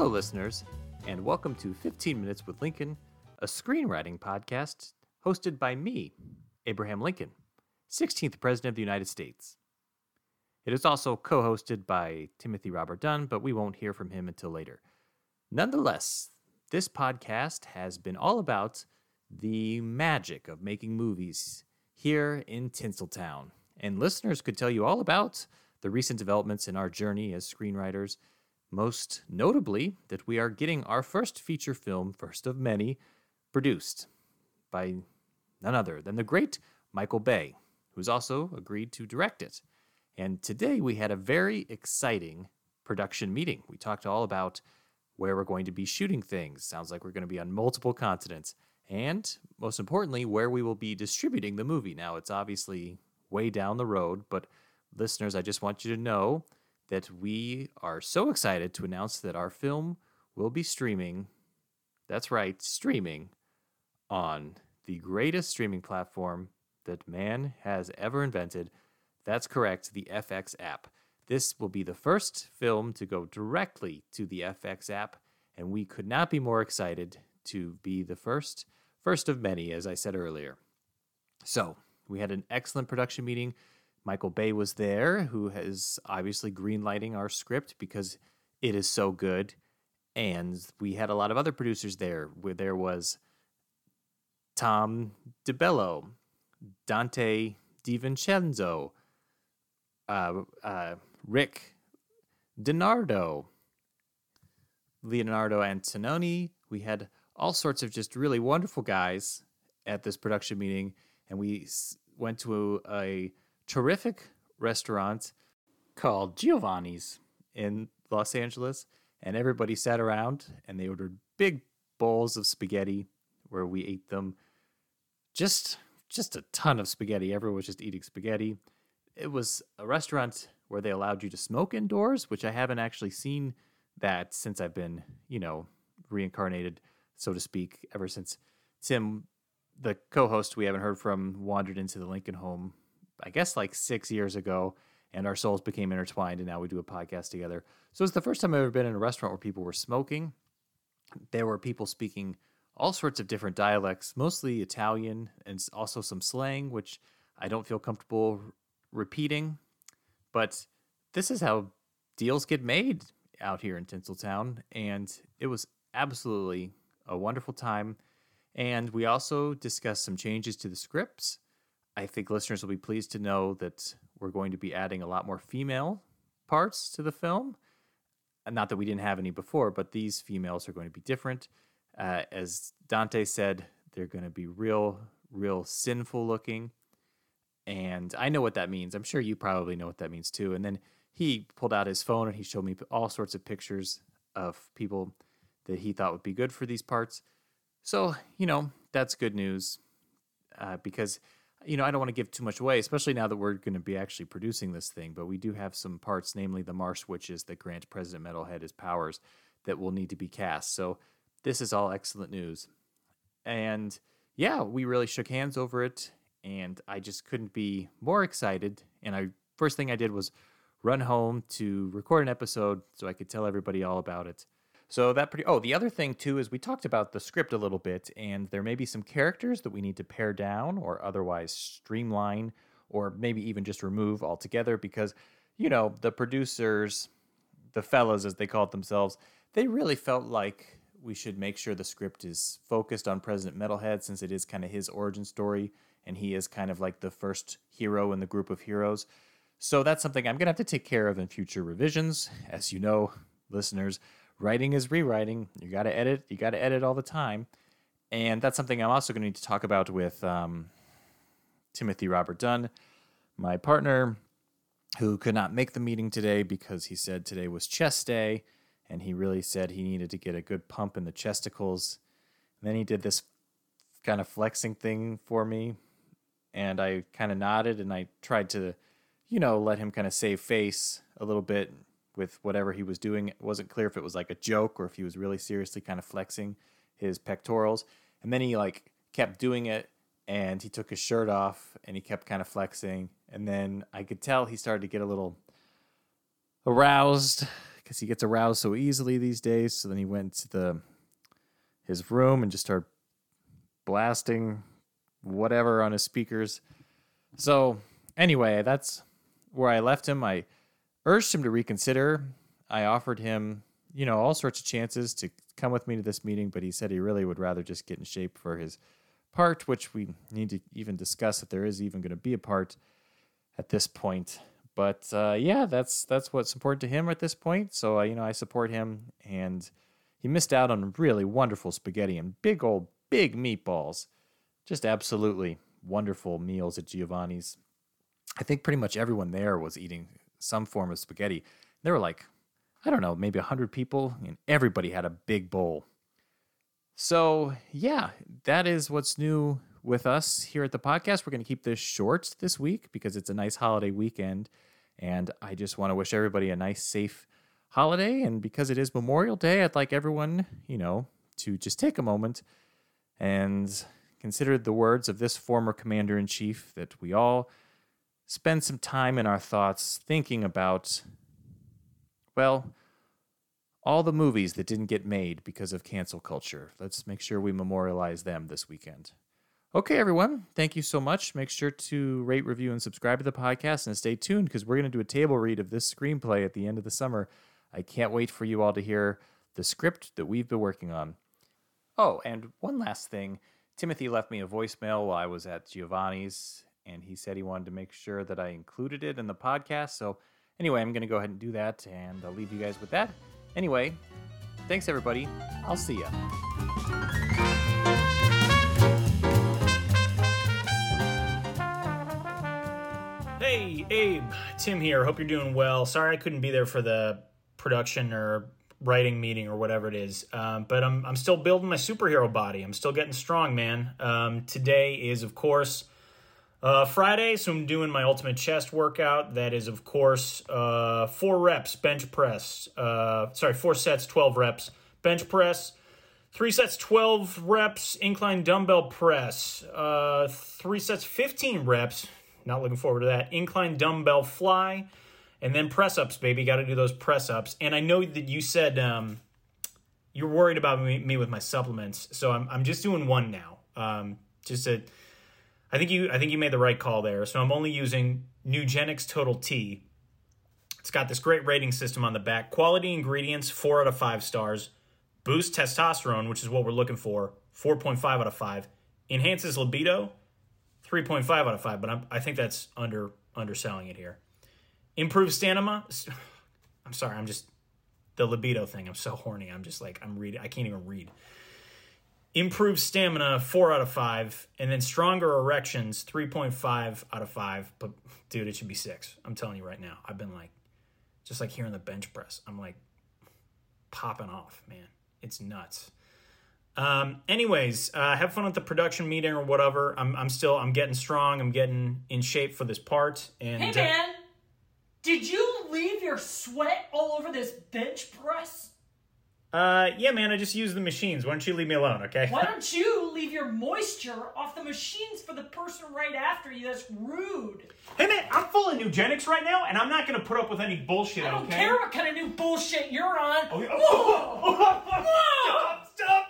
Hello, listeners, and welcome to 15 Minutes with Lincoln, a screenwriting podcast hosted by me, Abraham Lincoln, 16th President of the United States. It is also co hosted by Timothy Robert Dunn, but we won't hear from him until later. Nonetheless, this podcast has been all about the magic of making movies here in Tinseltown. And listeners could tell you all about the recent developments in our journey as screenwriters, most notably that we are getting our first feature film, first of many, produced by none other than the great Michael Bay, who's also agreed to direct it. And today we had a very exciting production meeting. We talked all about where we're going to be shooting things. Sounds like we're going to be on multiple continents. And most importantly, where we will be distributing the movie. Now, it's obviously way down the road, but listeners, I just want you to know that we are so excited to announce that our film will be streaming. That's right, streaming on the greatest streaming platform that man has ever invented. That's correct, the FX app. This will be the first film to go directly to the FX app, and we could not be more excited to be the first, first of many, as I said earlier. So, we had an excellent production meeting. Michael Bay was there, who is obviously greenlighting our script because it is so good. And we had a lot of other producers there, where there was Tom DeBello, Dante DiVincenzo, uh, uh, Rick DiNardo, Leonardo Antononi. We had all sorts of just really wonderful guys at this production meeting, and we went to a, a terrific restaurant called Giovanni's in Los Angeles, and everybody sat around and they ordered big bowls of spaghetti where we ate them. Just just a ton of spaghetti. Everyone was just eating spaghetti. It was a restaurant where they allowed you to smoke indoors, which I haven't actually seen that since I've been, you know, reincarnated, so to speak, ever since Tim, the co host we haven't heard from, wandered into the Lincoln home I guess like six years ago, and our souls became intertwined, and now we do a podcast together. So it's the first time I've ever been in a restaurant where people were smoking. There were people speaking all sorts of different dialects, mostly Italian, and also some slang, which I don't feel comfortable repeating. But this is how deals get made out here in Tinseltown, and it was absolutely a wonderful time. And we also discussed some changes to the scripts I think listeners will be pleased to know that we're going to be adding a lot more female parts to the film. Not that we didn't have any before, but these females are going to be different. Uh, as Dante said, they're going to be real, real sinful looking. And I know what that means. I'm sure you probably know what that means too. And then he pulled out his phone and he showed me all sorts of pictures of people that he thought would be good for these parts. So, you know, that's good news uh, because you know, I don't want to give too much away, especially now that we're going to be actually producing this thing. But we do have some parts, namely the Marsh witches, that grant President Metalhead his powers, that will need to be cast. So this is all excellent news. And yeah, we really shook hands over it, and I just couldn't be more excited. And I first thing I did was run home to record an episode so I could tell everybody all about it. So that pretty. Oh, the other thing too is we talked about the script a little bit, and there may be some characters that we need to pare down or otherwise streamline, or maybe even just remove altogether because, you know, the producers, the fellows as they called themselves, they really felt like we should make sure the script is focused on President Metalhead since it is kind of his origin story, and he is kind of like the first hero in the group of heroes. So that's something I'm gonna have to take care of in future revisions, as you know, listeners writing is rewriting. You got to edit. You got to edit all the time, and that's something I'm also going to need to talk about with um, Timothy Robert Dunn, my partner, who could not make the meeting today because he said today was chest day, and he really said he needed to get a good pump in the chesticles. And then he did this kind of flexing thing for me, and I kind of nodded and I tried to, you know, let him kind of save face a little bit with whatever he was doing. It wasn't clear if it was like a joke or if he was really seriously kind of flexing his pectorals. And then he like kept doing it and he took his shirt off and he kept kind of flexing. And then I could tell he started to get a little aroused because he gets aroused so easily these days. So then he went to the his room and just started blasting whatever on his speakers. So anyway, that's where I left him. I urged him to reconsider. I offered him, you know, all sorts of chances to come with me to this meeting, but he said he really would rather just get in shape for his part, which we need to even discuss if there is even going to be a part at this point. But uh, yeah, that's that's what's important to him at this point. So uh, you know, I support him, and he missed out on really wonderful spaghetti and big old big meatballs, just absolutely wonderful meals at Giovanni's. I think pretty much everyone there was eating some form of spaghetti. There were like, I don't know, maybe 100 people, and everybody had a big bowl. So, yeah, that is what's new with us here at the podcast. We're going to keep this short this week because it's a nice holiday weekend. And I just want to wish everybody a nice, safe holiday. And because it is Memorial Day, I'd like everyone, you know, to just take a moment and consider the words of this former commander in chief that we all spend some time in our thoughts thinking about, well, all the movies that didn't get made because of cancel culture. Let's make sure we memorialize them this weekend. Okay, everyone, thank you so much. Make sure to rate, review, and subscribe to the podcast and stay tuned because we're going to do a table read of this screenplay at the end of the summer. I can't wait for you all to hear the script that we've been working on. Oh, and one last thing Timothy left me a voicemail while I was at Giovanni's, and he said he wanted to make sure that I included it in the podcast. So, anyway, I'm going to go ahead and do that, and I'll leave you guys with that. Anyway, thanks everybody. I'll see ya. Hey, Abe, Tim here. Hope you're doing well. Sorry I couldn't be there for the production or writing meeting or whatever it is. Um, but I'm, I'm still building my superhero body. I'm still getting strong, man. Um, today is, of course, uh, Friday, so I'm doing my ultimate chest workout. That is, of course, uh, four reps bench press. Uh, sorry, four sets, 12 reps bench press. Three sets, 12 reps incline dumbbell press. Uh, three sets, 15 reps. Not looking forward to that. Incline dumbbell fly. And then press ups, baby. Got to do those press ups. And I know that you said um, you're worried about me, me, with my supplements. So I'm, I'm just doing one now. Um, just to I think you I think you made the right call there. So I'm only using Nugenix Total T. It's got this great rating system on the back. Quality ingredients, four out of five stars. Boost testosterone, which is what we're looking for, 4.5 out of 5. Enhances libido, 3.5 out of 5, but I'm, I think that's under underselling it here. Improves stamina. I'm sorry, I'm just the libido thing. I'm so horny. I'm just like I'm reading. I can't even read improved stamina, four out of five, and then stronger erections, 3.5 out of five. But dude, it should be six. I'm telling you right now. I've been like, just like hearing the bench press, I'm like popping off, man. It's nuts. Um, anyways, uh, have fun at the production meeting or whatever. I'm, I'm still, I'm getting strong. I'm getting in shape for this part. And hey, man, uh, did you leave your sweat all over this bench press? Uh, yeah, man, I just use the machines. Why don't you leave me alone, okay? Why don't you leave your moisture off the machines for the person right after you? That's rude. Hey, man, I'm full of Nugenix right now, and I'm not gonna put up with any bullshit, I don't okay? care what kind of new bullshit you're on. Oh, oh, oh,